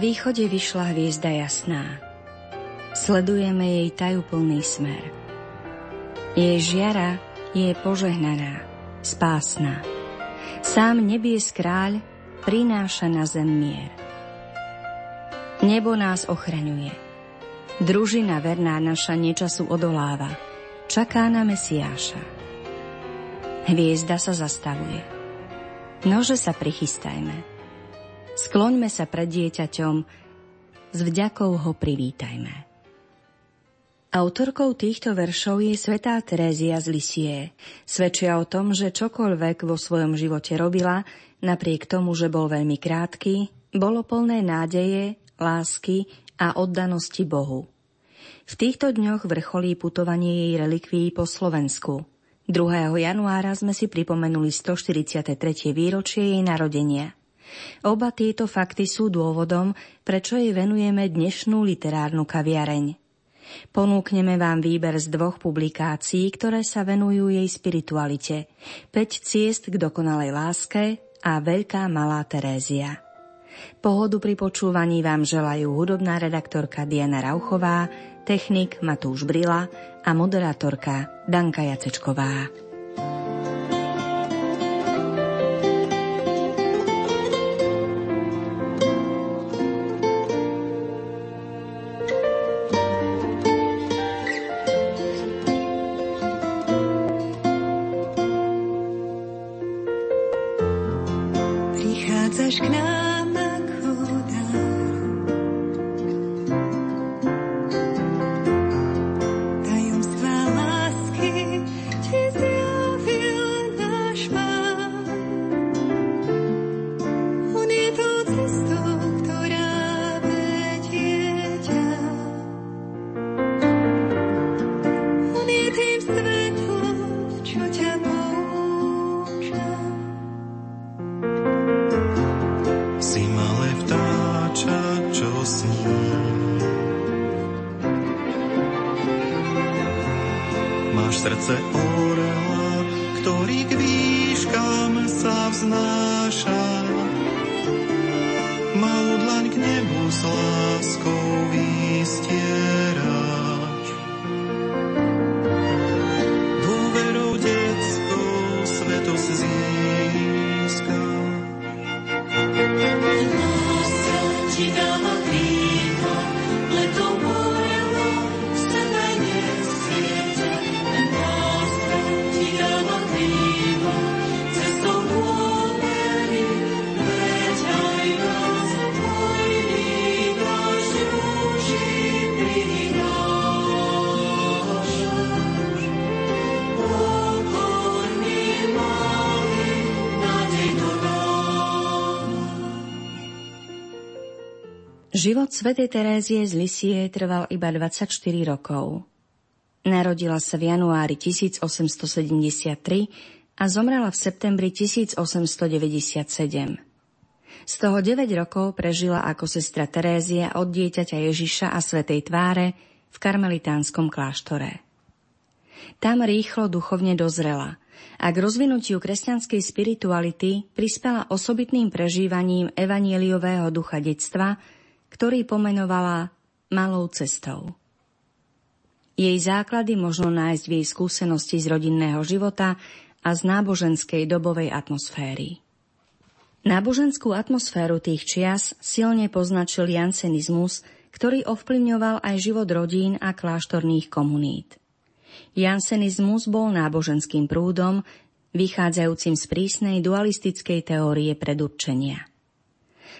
Východe vyšla hviezda jasná. Sledujeme jej tajúplný smer. Jej žiara je požehnaná, spásna. Sám nebies kráľ prináša na zem mier. Nebo nás ochraňuje. Družina verná naša nečasu odoláva. Čaká na Mesiáša. Hviezda sa zastavuje. Nože sa prichystajme. Skloňme sa pred dieťaťom, s vďakou ho privítajme. Autorkou týchto veršov je svetá Terézia z Lisie. Svedčia o tom, že čokoľvek vo svojom živote robila, napriek tomu, že bol veľmi krátky, bolo plné nádeje, lásky a oddanosti Bohu. V týchto dňoch vrcholí putovanie jej relikví po Slovensku. 2. januára sme si pripomenuli 143. výročie jej narodenia – Oba tieto fakty sú dôvodom, prečo jej venujeme dnešnú literárnu kaviareň. Ponúkneme vám výber z dvoch publikácií, ktoré sa venujú jej spiritualite. 5 ciest k dokonalej láske a Veľká malá Terézia. Pohodu pri počúvaní vám želajú hudobná redaktorka Diana Rauchová, technik Matúš Brila a moderátorka Danka Jacečková. Život svätej Terézie z Lisie trval iba 24 rokov. Narodila sa v januári 1873 a zomrela v septembri 1897. Z toho 9 rokov prežila ako sestra Terézia od dieťaťa Ježiša a svetej tváre v karmelitánskom kláštore. Tam rýchlo duchovne dozrela a k rozvinutiu kresťanskej spirituality prispela osobitným prežívaním evanieliového ducha detstva, ktorý pomenovala malou cestou. Jej základy možno nájsť v jej skúsenosti z rodinného života a z náboženskej dobovej atmosféry. Náboženskú atmosféru tých čias silne poznačil jansenizmus, ktorý ovplyvňoval aj život rodín a kláštorných komunít. Jansenizmus bol náboženským prúdom, vychádzajúcim z prísnej dualistickej teórie predurčenia.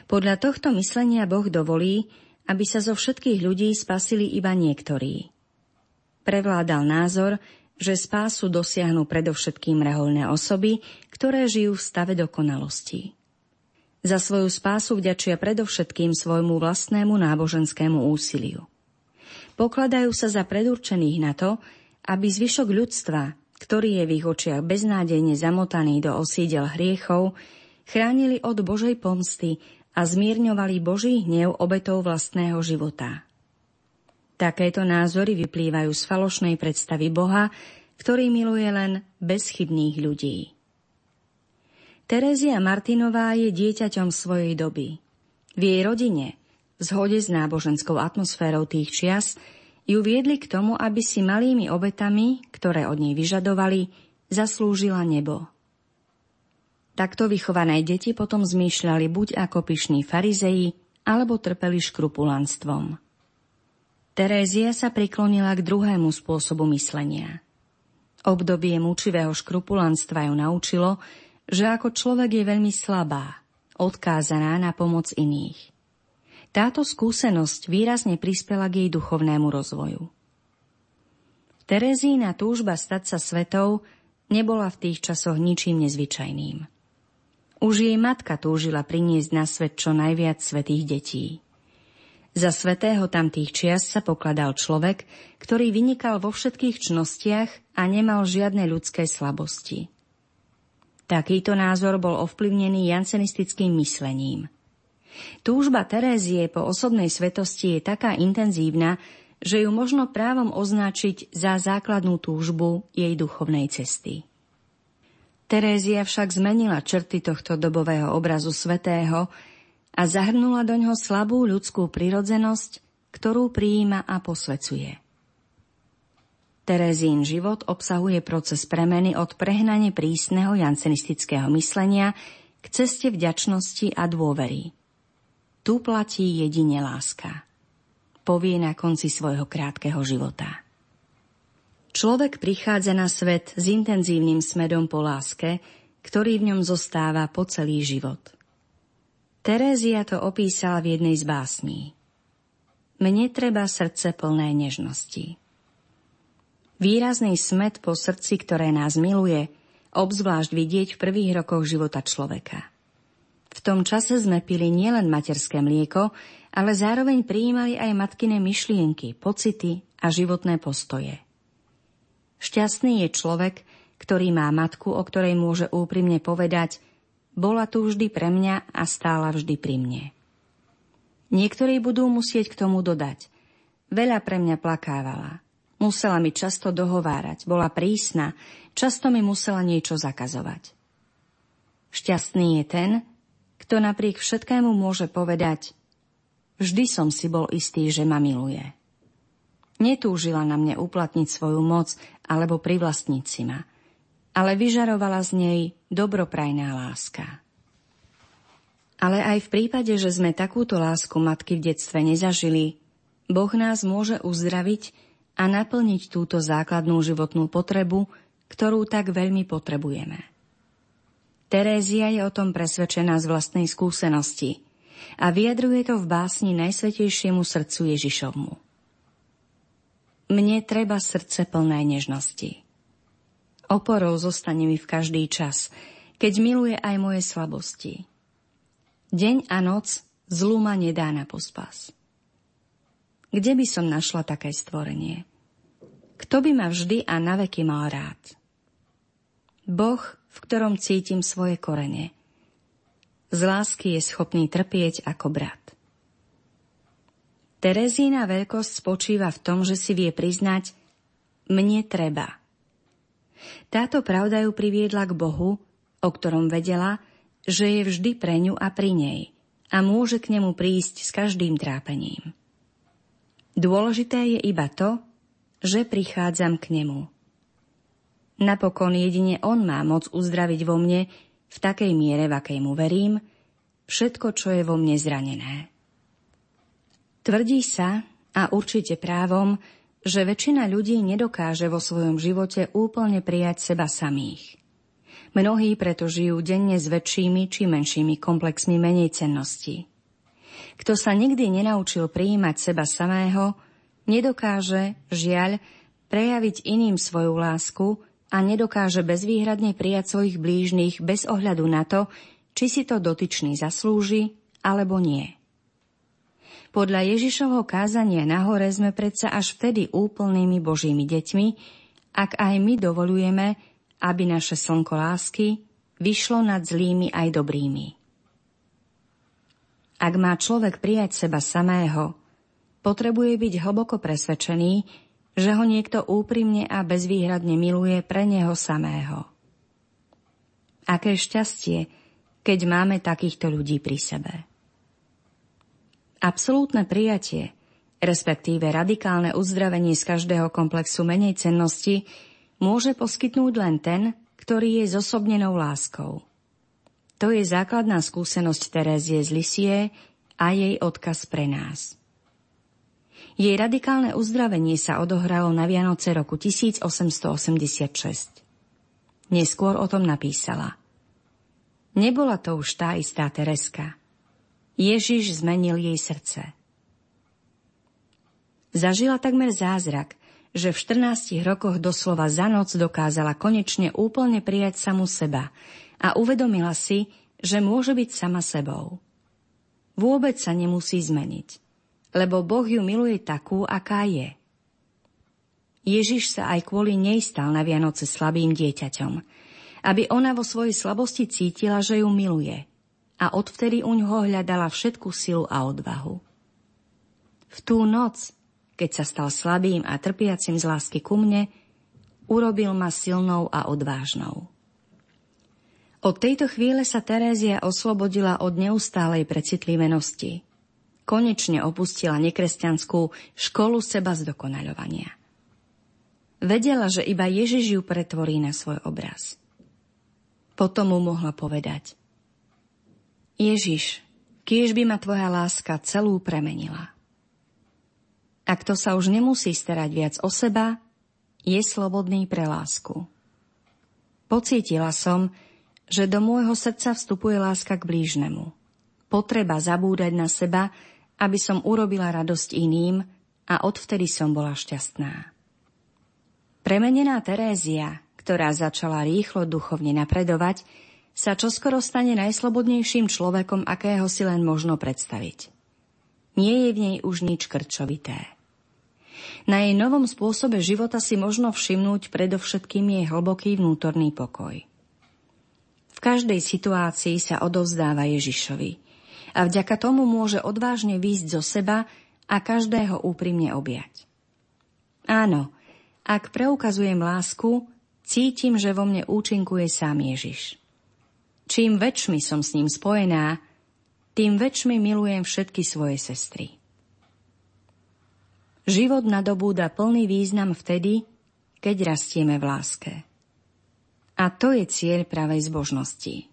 Podľa tohto myslenia Boh dovolí, aby sa zo všetkých ľudí spasili iba niektorí. Prevládal názor, že spásu dosiahnu predovšetkým reholné osoby, ktoré žijú v stave dokonalosti. Za svoju spásu vďačia predovšetkým svojmu vlastnému náboženskému úsiliu. Pokladajú sa za predurčených na to, aby zvyšok ľudstva, ktorý je v ich očiach beznádejne zamotaný do osídel hriechov, chránili od Božej pomsty a zmierňovali Boží hnev obetou vlastného života. Takéto názory vyplývajú z falošnej predstavy Boha, ktorý miluje len bezchybných ľudí. Terézia Martinová je dieťaťom svojej doby. V jej rodine, v zhode s náboženskou atmosférou tých čias, ju viedli k tomu, aby si malými obetami, ktoré od nej vyžadovali, zaslúžila nebo. Takto vychované deti potom zmýšľali buď ako pyšní farizeji, alebo trpeli škrupulanstvom. Terézia sa priklonila k druhému spôsobu myslenia. Obdobie mučivého škrupulanstva ju naučilo, že ako človek je veľmi slabá, odkázaná na pomoc iných. Táto skúsenosť výrazne prispela k jej duchovnému rozvoju. Terezína túžba stať sa svetou nebola v tých časoch ničím nezvyčajným. Už jej matka túžila priniesť na svet čo najviac svetých detí. Za svetého tamtých čias sa pokladal človek, ktorý vynikal vo všetkých čnostiach a nemal žiadne ľudské slabosti. Takýto názor bol ovplyvnený jancenistickým myslením – Túžba Terézie po osobnej svetosti je taká intenzívna, že ju možno právom označiť za základnú túžbu jej duchovnej cesty. Terézia však zmenila črty tohto dobového obrazu svetého a zahrnula do ňoho slabú ľudskú prirodzenosť, ktorú prijíma a posvecuje. Terezín život obsahuje proces premeny od prehnane prísneho jancenistického myslenia k ceste vďačnosti a dôvery. Tu platí jedine láska. Povie na konci svojho krátkeho života. Človek prichádza na svet s intenzívnym smedom po láske, ktorý v ňom zostáva po celý život. Terézia to opísala v jednej z básní. Mne treba srdce plné nežnosti. Výrazný smet po srdci, ktoré nás miluje, obzvlášť vidieť v prvých rokoch života človeka. V tom čase sme pili nielen materské mlieko, ale zároveň prijímali aj matkine myšlienky, pocity a životné postoje. Šťastný je človek, ktorý má matku, o ktorej môže úprimne povedať bola tu vždy pre mňa a stála vždy pri mne. Niektorí budú musieť k tomu dodať. Veľa pre mňa plakávala. Musela mi často dohovárať, bola prísna, často mi musela niečo zakazovať. Šťastný je ten, kto napriek všetkému môže povedať Vždy som si bol istý, že ma miluje. Netúžila na mne uplatniť svoju moc alebo privlastniť si ma, ale vyžarovala z nej dobroprajná láska. Ale aj v prípade, že sme takúto lásku matky v detstve nezažili, Boh nás môže uzdraviť a naplniť túto základnú životnú potrebu, ktorú tak veľmi potrebujeme. Terézia je o tom presvedčená z vlastnej skúsenosti a vyjadruje to v básni Najsvetejšiemu srdcu Ježišovmu. Mne treba srdce plné nežnosti. Oporou zostane mi v každý čas, keď miluje aj moje slabosti. Deň a noc zlu ma nedá na pospas. Kde by som našla také stvorenie? Kto by ma vždy a naveky mal rád? Boh v ktorom cítim svoje korene. Z lásky je schopný trpieť ako brat. Terezína veľkosť spočíva v tom, že si vie priznať mne treba. Táto pravda ju priviedla k Bohu, o ktorom vedela, že je vždy pre ňu a pri nej a môže k nemu prísť s každým trápením. Dôležité je iba to, že prichádzam k nemu. Napokon jedine On má moc uzdraviť vo mne, v takej miere, v akej mu verím, všetko, čo je vo mne zranené. Tvrdí sa, a určite právom, že väčšina ľudí nedokáže vo svojom živote úplne prijať seba samých. Mnohí preto žijú denne s väčšími či menšími komplexmi menej cennosti. Kto sa nikdy nenaučil prijímať seba samého, nedokáže, žiaľ, prejaviť iným svoju lásku a nedokáže bezvýhradne prijať svojich blížnych bez ohľadu na to, či si to dotyčný zaslúži alebo nie. Podľa Ježišovho kázania na hore sme predsa až vtedy úplnými Božími deťmi, ak aj my dovolujeme, aby naše slnko lásky vyšlo nad zlými aj dobrými. Ak má človek prijať seba samého, potrebuje byť hlboko presvedčený, že ho niekto úprimne a bezvýhradne miluje pre neho samého. Aké šťastie, keď máme takýchto ľudí pri sebe. Absolútne prijatie, respektíve radikálne uzdravenie z každého komplexu menej cennosti, môže poskytnúť len ten, ktorý je zosobnenou láskou. To je základná skúsenosť Terézie z Lisie a jej odkaz pre nás. Jej radikálne uzdravenie sa odohralo na Vianoce roku 1886. Neskôr o tom napísala. Nebola to už tá istá Tereska. Ježiš zmenil jej srdce. Zažila takmer zázrak, že v 14 rokoch doslova za noc dokázala konečne úplne prijať samu seba a uvedomila si, že môže byť sama sebou. Vôbec sa nemusí zmeniť lebo Boh ju miluje takú, aká je. Ježiš sa aj kvôli nej stal na Vianoce slabým dieťaťom, aby ona vo svojej slabosti cítila, že ju miluje a odvtedy u ňoho hľadala všetku silu a odvahu. V tú noc, keď sa stal slabým a trpiacim z lásky ku mne, urobil ma silnou a odvážnou. Od tejto chvíle sa Terézia oslobodila od neustálej precitlivenosti – konečne opustila nekresťanskú školu seba zdokonaľovania. Vedela, že iba Ježiš ju pretvorí na svoj obraz. Potom mu mohla povedať Ježiš, kiež by ma tvoja láska celú premenila. Ak to sa už nemusí starať viac o seba, je slobodný pre lásku. Pocítila som, že do môjho srdca vstupuje láska k blížnemu. Potreba zabúdať na seba aby som urobila radosť iným a odvtedy som bola šťastná. Premenená Terézia, ktorá začala rýchlo duchovne napredovať, sa čoskoro stane najslobodnejším človekom, akého si len možno predstaviť. Nie je v nej už nič krčovité. Na jej novom spôsobe života si možno všimnúť predovšetkým jej hlboký vnútorný pokoj. V každej situácii sa odovzdáva Ježišovi – a vďaka tomu môže odvážne výjsť zo seba a každého úprimne objať. Áno, ak preukazujem lásku, cítim, že vo mne účinkuje sám Ježiš. Čím väčšmi som s ním spojená, tým väčšmi milujem všetky svoje sestry. Život nadobúda plný význam vtedy, keď rastieme v láske. A to je cieľ pravej zbožnosti.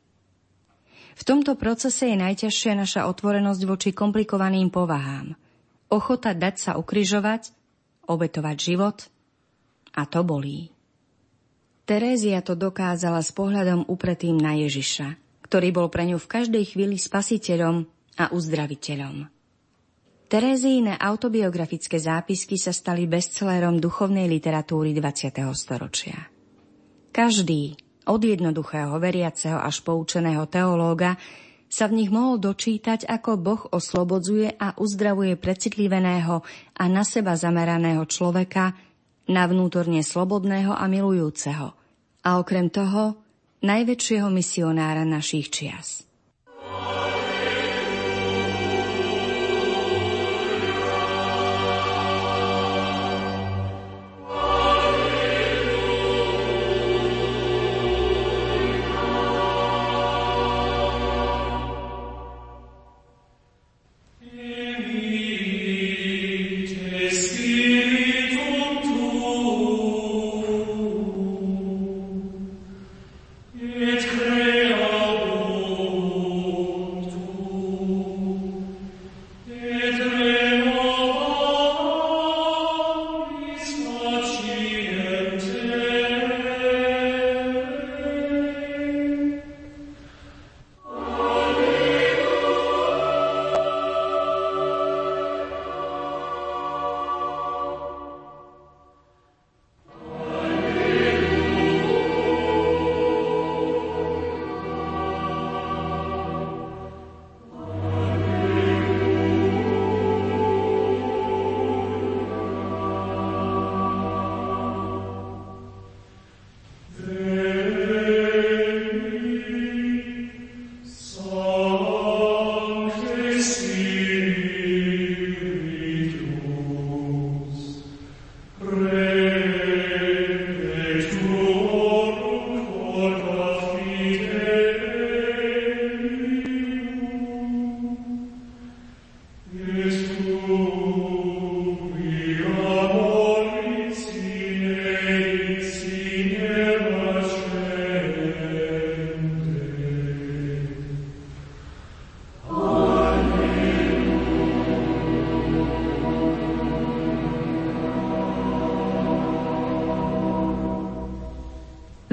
V tomto procese je najťažšia naša otvorenosť voči komplikovaným povahám. Ochota dať sa ukryžovať, obetovať život a to bolí. Terézia to dokázala s pohľadom upretým na Ježiša, ktorý bol pre ňu v každej chvíli spasiteľom a uzdraviteľom. Terézíne autobiografické zápisky sa stali bestsellerom duchovnej literatúry 20. storočia. Každý, od jednoduchého veriaceho až poučeného teológa, sa v nich mohol dočítať, ako Boh oslobodzuje a uzdravuje precitliveného a na seba zameraného človeka na vnútorne slobodného a milujúceho. A okrem toho, najväčšieho misionára našich čias.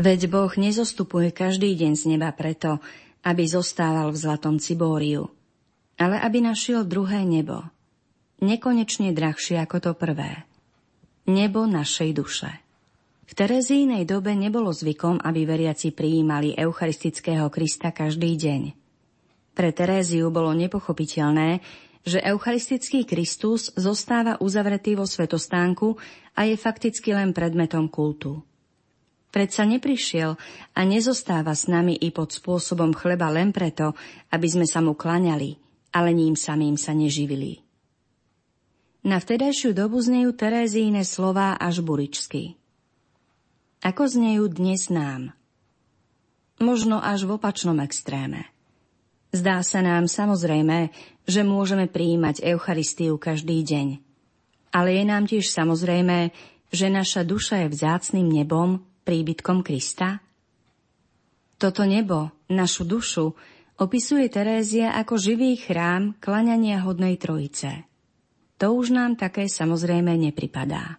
Veď Boh nezostupuje každý deň z neba preto, aby zostával v zlatom cibóriu, ale aby našiel druhé nebo, nekonečne drahšie ako to prvé. Nebo našej duše. V Terezínej dobe nebolo zvykom, aby veriaci prijímali eucharistického Krista každý deň. Pre Teréziu bolo nepochopiteľné, že eucharistický Kristus zostáva uzavretý vo svetostánku a je fakticky len predmetom kultu. Predsa neprišiel a nezostáva s nami i pod spôsobom chleba len preto, aby sme sa mu klaňali, ale ním samým sa neživili. Na vtedajšiu dobu znejú Terézíne slová až buričsky. Ako znejú dnes nám? Možno až v opačnom extréme. Zdá sa nám samozrejme, že môžeme prijímať Eucharistiu každý deň. Ale je nám tiež samozrejme, že naša duša je vzácným nebom, príbytkom Krista? Toto nebo, našu dušu, opisuje Terézia ako živý chrám klaňania hodnej trojice – to už nám také samozrejme nepripadá.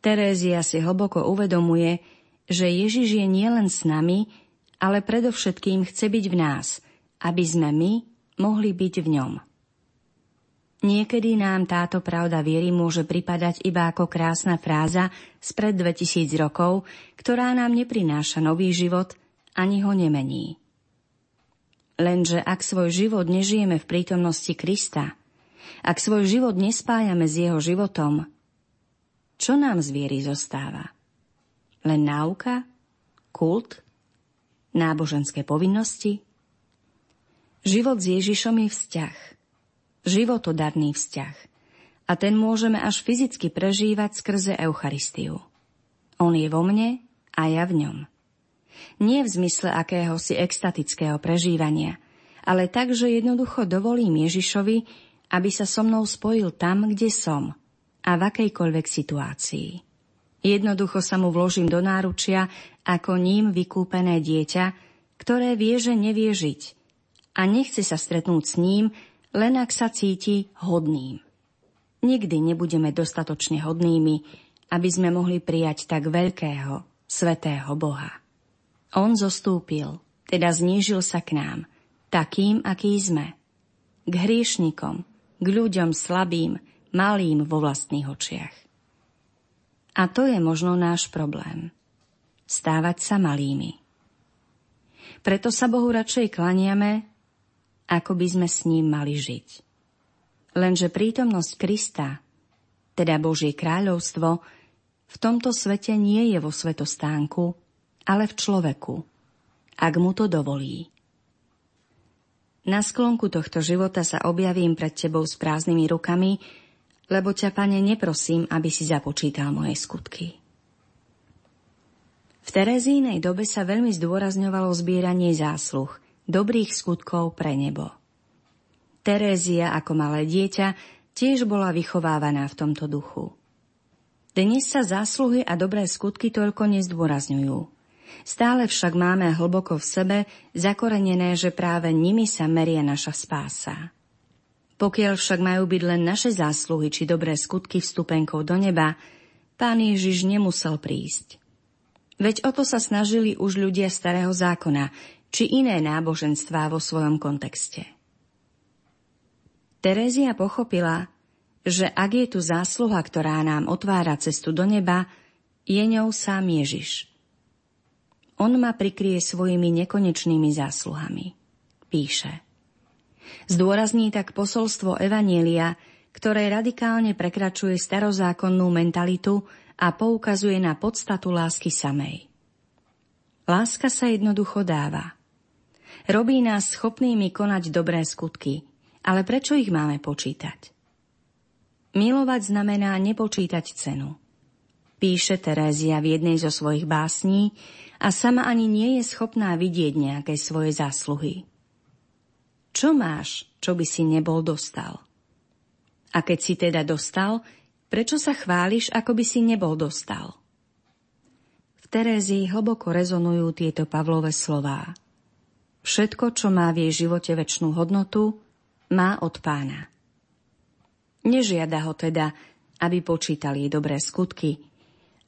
Terézia si hlboko uvedomuje, že Ježiš je nielen s nami, ale predovšetkým chce byť v nás, aby sme my mohli byť v ňom. Niekedy nám táto pravda viery môže pripadať iba ako krásna fráza spred 2000 rokov, ktorá nám neprináša nový život ani ho nemení. Lenže ak svoj život nežijeme v prítomnosti Krista, ak svoj život nespájame s jeho životom, čo nám z viery zostáva? Len náuka? Kult? Náboženské povinnosti? Život s Ježišom je vzťah. Životodarný vzťah. A ten môžeme až fyzicky prežívať skrze Eucharistiu. On je vo mne a ja v ňom. Nie v zmysle akéhosi extatického prežívania, ale tak, že jednoducho dovolím Ježišovi, aby sa so mnou spojil tam, kde som a v akejkoľvek situácii. Jednoducho sa mu vložím do náručia ako ním vykúpené dieťa, ktoré vie, že nevie žiť a nechce sa stretnúť s ním, len ak sa cíti hodným. Nikdy nebudeme dostatočne hodnými, aby sme mohli prijať tak veľkého, svetého Boha. On zostúpil, teda znížil sa k nám, takým, aký sme. K hriešnikom, k ľuďom slabým, malým vo vlastných očiach. A to je možno náš problém. Stávať sa malými. Preto sa Bohu radšej klaniame, ako by sme s ním mali žiť. Lenže prítomnosť Krista, teda Božie kráľovstvo, v tomto svete nie je vo svetostánku, ale v človeku, ak mu to dovolí. Na sklonku tohto života sa objavím pred tebou s prázdnymi rukami, lebo ťa, pane, neprosím, aby si započítal moje skutky. V Terezínej dobe sa veľmi zdôrazňovalo zbieranie zásluh, dobrých skutkov pre nebo. Terézia ako malé dieťa tiež bola vychovávaná v tomto duchu. Dnes sa zásluhy a dobré skutky toľko nezdôrazňujú. Stále však máme hlboko v sebe zakorenené, že práve nimi sa merie naša spása. Pokiaľ však majú byť len naše zásluhy či dobré skutky vstupenkou do neba, pán Ježiš nemusel prísť. Veď o to sa snažili už ľudia starého zákona, či iné náboženstvá vo svojom kontexte. Terézia pochopila, že ak je tu zásluha, ktorá nám otvára cestu do neba, je ňou sám Ježiš. On ma prikrie svojimi nekonečnými zásluhami. Píše. Zdôrazní tak posolstvo Evanielia, ktoré radikálne prekračuje starozákonnú mentalitu a poukazuje na podstatu lásky samej. Láska sa jednoducho dáva. Robí nás schopnými konať dobré skutky, ale prečo ich máme počítať? Milovať znamená nepočítať cenu. Píše Terézia v jednej zo svojich básní, a sama ani nie je schopná vidieť nejaké svoje zásluhy. Čo máš, čo by si nebol dostal? A keď si teda dostal, prečo sa chváliš, ako by si nebol dostal? V Terézii hlboko rezonujú tieto Pavlové slová. Všetko, čo má v jej živote väčšnú hodnotu, má od pána. Nežiada ho teda, aby počítal jej dobré skutky,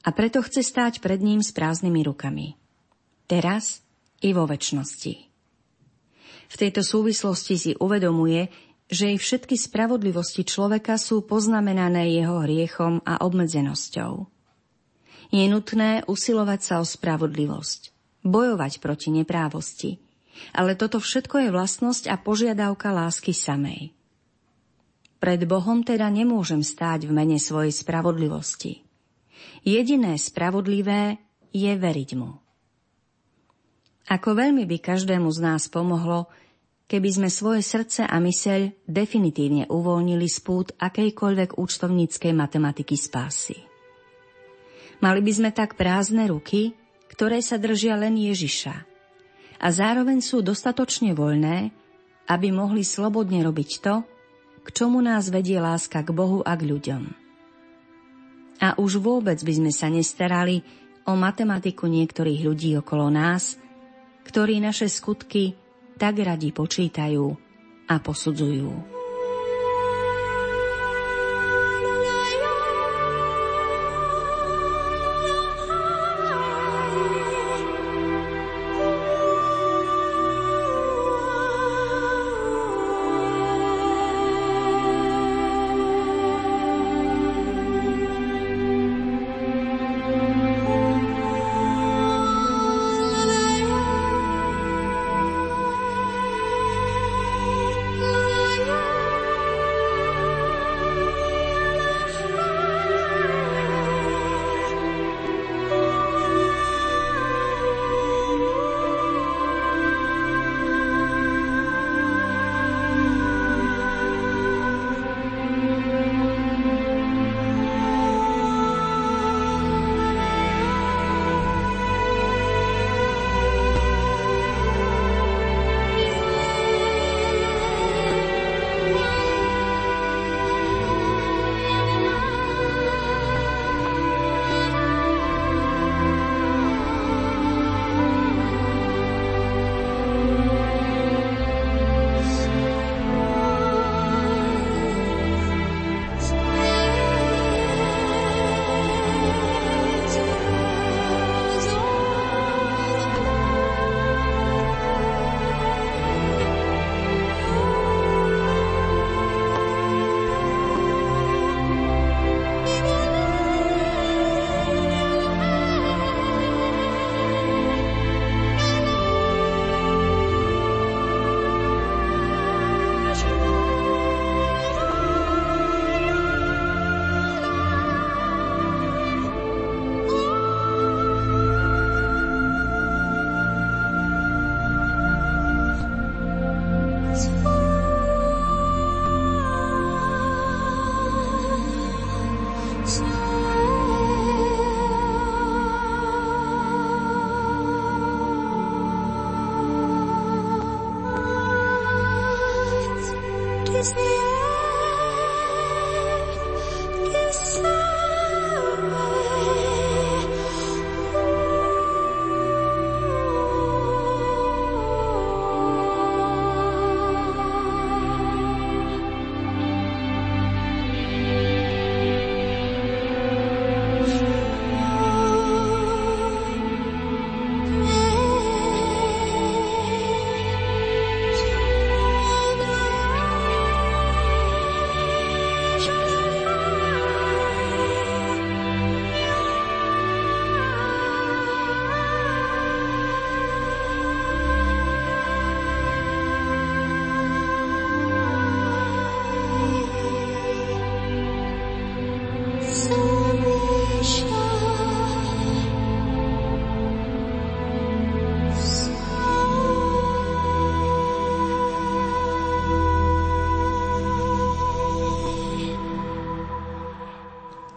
a preto chce stáť pred ním s prázdnymi rukami. Teraz i vo väčšnosti. V tejto súvislosti si uvedomuje, že jej všetky spravodlivosti človeka sú poznamenané jeho hriechom a obmedzenosťou. Je nutné usilovať sa o spravodlivosť, bojovať proti neprávosti, ale toto všetko je vlastnosť a požiadavka lásky samej. Pred Bohom teda nemôžem stáť v mene svojej spravodlivosti. Jediné spravodlivé je veriť mu. Ako veľmi by každému z nás pomohlo, keby sme svoje srdce a myseľ definitívne uvoľnili z pút akejkoľvek účtovníckej matematiky spásy. Mali by sme tak prázdne ruky, ktoré sa držia len Ježiša a zároveň sú dostatočne voľné, aby mohli slobodne robiť to, k čomu nás vedie láska k Bohu a k ľuďom. A už vôbec by sme sa nestarali o matematiku niektorých ľudí okolo nás, ktorí naše skutky tak radi počítajú a posudzujú.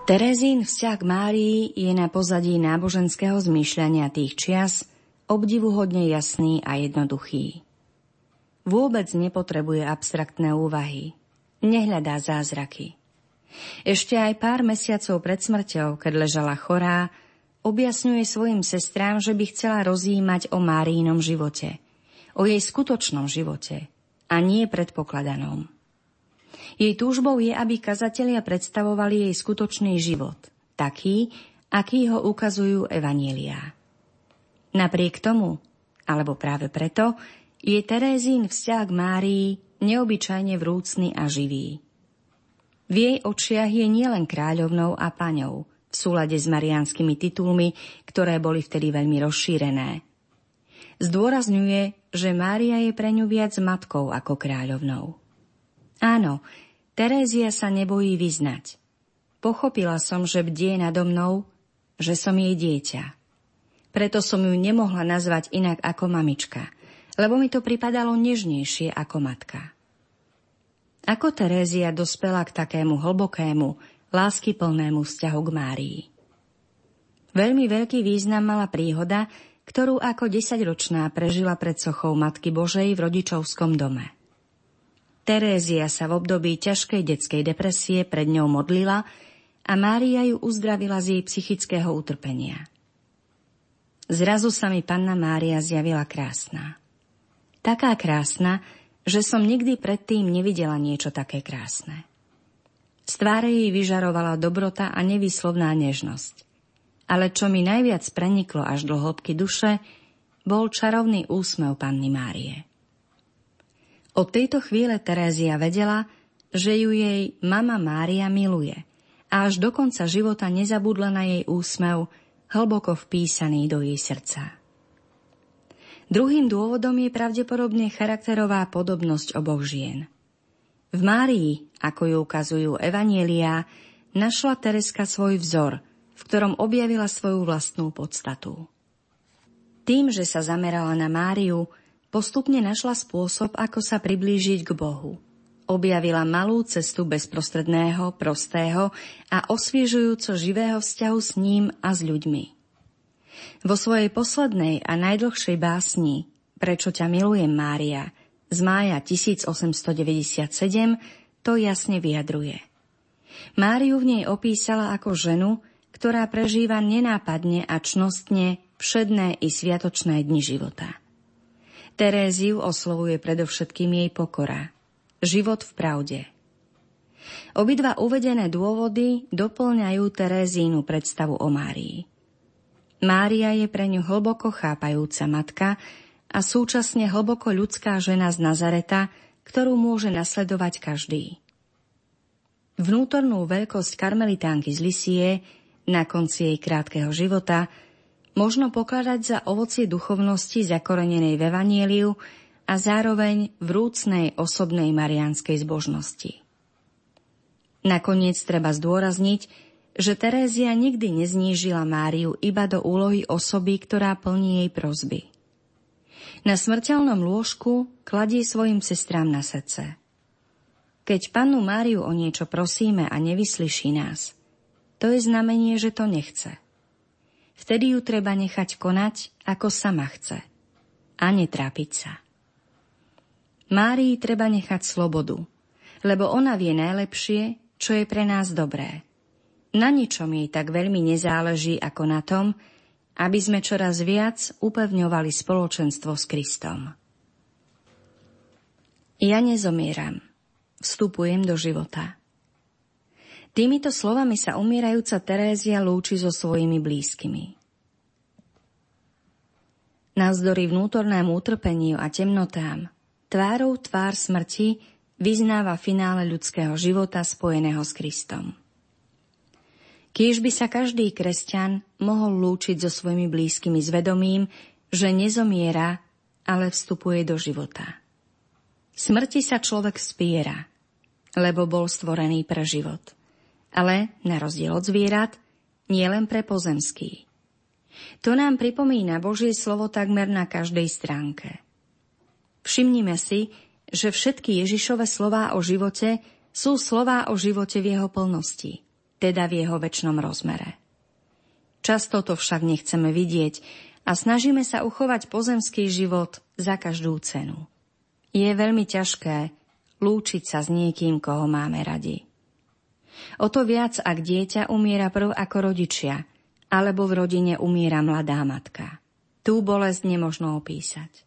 Terezín vzťah k Márii je na pozadí náboženského zmýšľania tých čias obdivuhodne jasný a jednoduchý. Vôbec nepotrebuje abstraktné úvahy. Nehľadá zázraky. Ešte aj pár mesiacov pred smrťou, keď ležala chorá, objasňuje svojim sestrám, že by chcela rozjímať o Márínom živote, o jej skutočnom živote a nie predpokladanom. Jej túžbou je, aby kazatelia predstavovali jej skutočný život, taký, aký ho ukazujú evanielia. Napriek tomu, alebo práve preto, je Terézín vzťah k Márii neobyčajne vrúcný a živý. V jej očiach je nielen kráľovnou a paňou, v súlade s mariánskymi titulmi, ktoré boli vtedy veľmi rozšírené. Zdôrazňuje, že Mária je pre ňu viac matkou ako kráľovnou. Áno, Terézia sa nebojí vyznať. Pochopila som, že bdie nado mnou, že som jej dieťa. Preto som ju nemohla nazvať inak ako mamička, lebo mi to pripadalo nežnejšie ako matka. Ako Terézia dospela k takému hlbokému, láskyplnému vzťahu k Márii? Veľmi veľký význam mala príhoda, ktorú ako desaťročná prežila pred sochou Matky Božej v rodičovskom dome. Terézia sa v období ťažkej detskej depresie pred ňou modlila a Mária ju uzdravila z jej psychického utrpenia. Zrazu sa mi panna Mária zjavila krásna. Taká krásna, že som nikdy predtým nevidela niečo také krásne. Z tváre jej vyžarovala dobrota a nevyslovná nežnosť. Ale čo mi najviac preniklo až do hĺbky duše, bol čarovný úsmev panny Márie. Od tejto chvíle Terézia vedela, že ju jej mama Mária miluje a až do konca života nezabudla na jej úsmev, hlboko vpísaný do jej srdca. Druhým dôvodom je pravdepodobne charakterová podobnosť oboch žien. V Márii, ako ju ukazujú Evanielia, našla Tereska svoj vzor, v ktorom objavila svoju vlastnú podstatu. Tým, že sa zamerala na Máriu, postupne našla spôsob, ako sa priblížiť k Bohu. Objavila malú cestu bezprostredného, prostého a osviežujúco živého vzťahu s ním a s ľuďmi. Vo svojej poslednej a najdlhšej básni Prečo ťa milujem, Mária z mája 1897 to jasne vyjadruje. Máriu v nej opísala ako ženu, ktorá prežíva nenápadne a čnostne všedné i sviatočné dni života. Teréziu oslovuje predovšetkým jej pokora. Život v pravde. Obidva uvedené dôvody doplňajú Terézínu predstavu o Márii. Mária je pre ňu hlboko chápajúca matka a súčasne hlboko ľudská žena z Nazareta, ktorú môže nasledovať každý. Vnútornú veľkosť karmelitánky z Lisie na konci jej krátkeho života možno pokladať za ovocie duchovnosti zakorenenej v Evanieliu a zároveň vrúcnej osobnej marianskej zbožnosti. Nakoniec treba zdôrazniť, že Terézia nikdy neznížila Máriu iba do úlohy osoby, ktorá plní jej prozby. Na smrteľnom lôžku kladie svojim sestrám na srdce. Keď pannu Máriu o niečo prosíme a nevyslyší nás, to je znamenie, že to nechce. Vtedy ju treba nechať konať, ako sama chce. A netrápiť sa. Márii treba nechať slobodu, lebo ona vie najlepšie, čo je pre nás dobré. Na ničom jej tak veľmi nezáleží ako na tom, aby sme čoraz viac upevňovali spoločenstvo s Kristom. Ja nezomieram. Vstupujem do života. Týmito slovami sa umierajúca Terézia lúči so svojimi blízkymi. Navzdory vnútornému utrpeniu a temnotám, tvárou tvár smrti vyznáva finále ľudského života spojeného s Kristom. Kiež by sa každý kresťan mohol lúčiť so svojimi blízkymi s vedomím, že nezomiera, ale vstupuje do života. Smrti sa človek spiera, lebo bol stvorený pre život. Ale, na rozdiel od zvierat, nie len pre pozemský. To nám pripomína Božie slovo takmer na každej stránke. Všimnime si, že všetky Ježišove slová o živote sú slová o živote v jeho plnosti – teda v jeho väčšnom rozmere. Často to však nechceme vidieť a snažíme sa uchovať pozemský život za každú cenu. Je veľmi ťažké lúčiť sa s niekým, koho máme radi. O to viac, ak dieťa umiera prv ako rodičia, alebo v rodine umiera mladá matka. Tú bolesť nemožno opísať.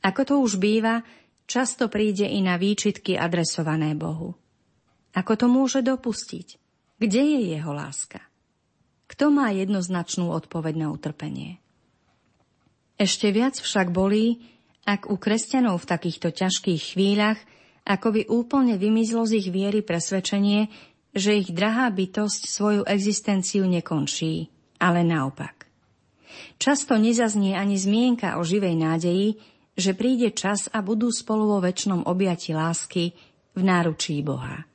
Ako to už býva, často príde i na výčitky adresované Bohu. Ako to môže dopustiť? Kde je jeho láska? Kto má jednoznačnú odpoveď na utrpenie? Ešte viac však bolí, ak u kresťanov v takýchto ťažkých chvíľach ako by úplne vymizlo z ich viery presvedčenie, že ich drahá bytosť svoju existenciu nekončí, ale naopak. Často nezaznie ani zmienka o živej nádeji, že príde čas a budú spolu vo väčšnom objati lásky v náručí Boha.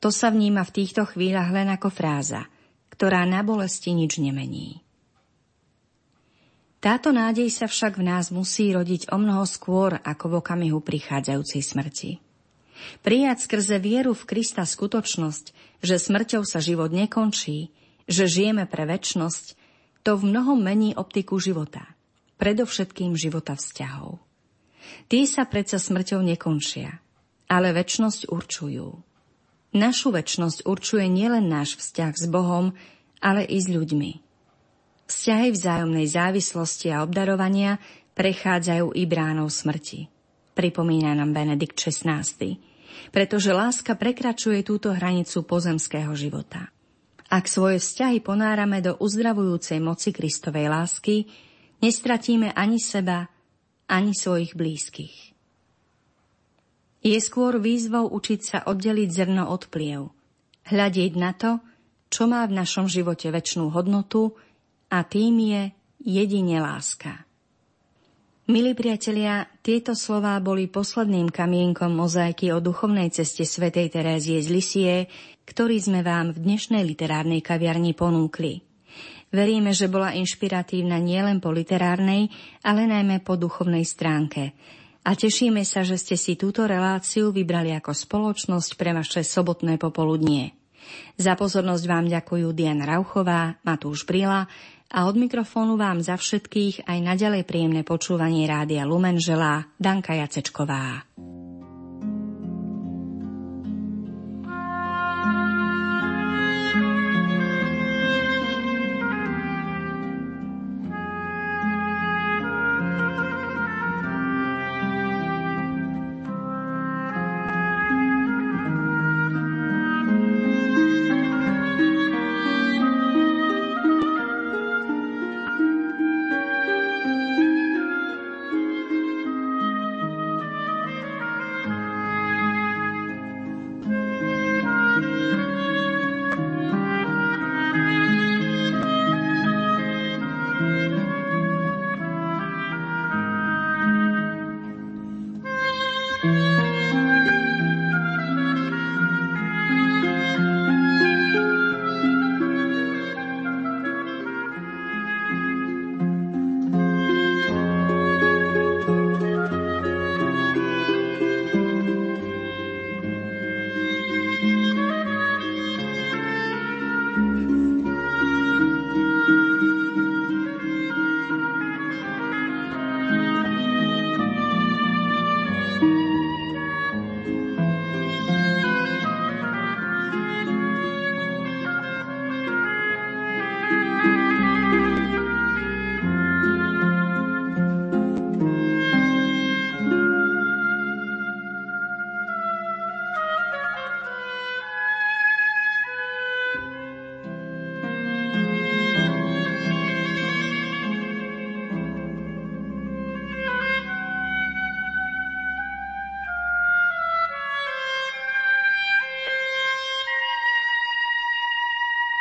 To sa vníma v týchto chvíľach len ako fráza, ktorá na bolesti nič nemení. Táto nádej sa však v nás musí rodiť o mnoho skôr ako v okamihu prichádzajúcej smrti. Prijať skrze vieru v Krista skutočnosť, že smrťou sa život nekončí, že žijeme pre väčnosť, to v mnohom mení optiku života, predovšetkým života vzťahov. Tí sa predsa smrťou nekončia, ale väčnosť určujú. Našu väčnosť určuje nielen náš vzťah s Bohom, ale i s ľuďmi. Vzťahy vzájomnej závislosti a obdarovania prechádzajú i bránou smrti. Pripomína nám Benedikt XVI. Pretože láska prekračuje túto hranicu pozemského života. Ak svoje vzťahy ponárame do uzdravujúcej moci Kristovej lásky, nestratíme ani seba, ani svojich blízkych. Je skôr výzvou učiť sa oddeliť zrno od pliev, hľadieť na to, čo má v našom živote väčšnú hodnotu a tým je jedine láska. Milí priatelia, tieto slová boli posledným kamienkom mozaiky o duchovnej ceste svätej Terézie z Lisie, ktorý sme vám v dnešnej literárnej kaviarni ponúkli. Veríme, že bola inšpiratívna nielen po literárnej, ale najmä po duchovnej stránke. A tešíme sa, že ste si túto reláciu vybrali ako spoločnosť pre vaše sobotné popoludnie. Za pozornosť vám ďakujú Diana Rauchová, Matúš Brila a od mikrofónu vám za všetkých aj naďalej príjemné počúvanie Rádia Lumen želá Danka Jacečková.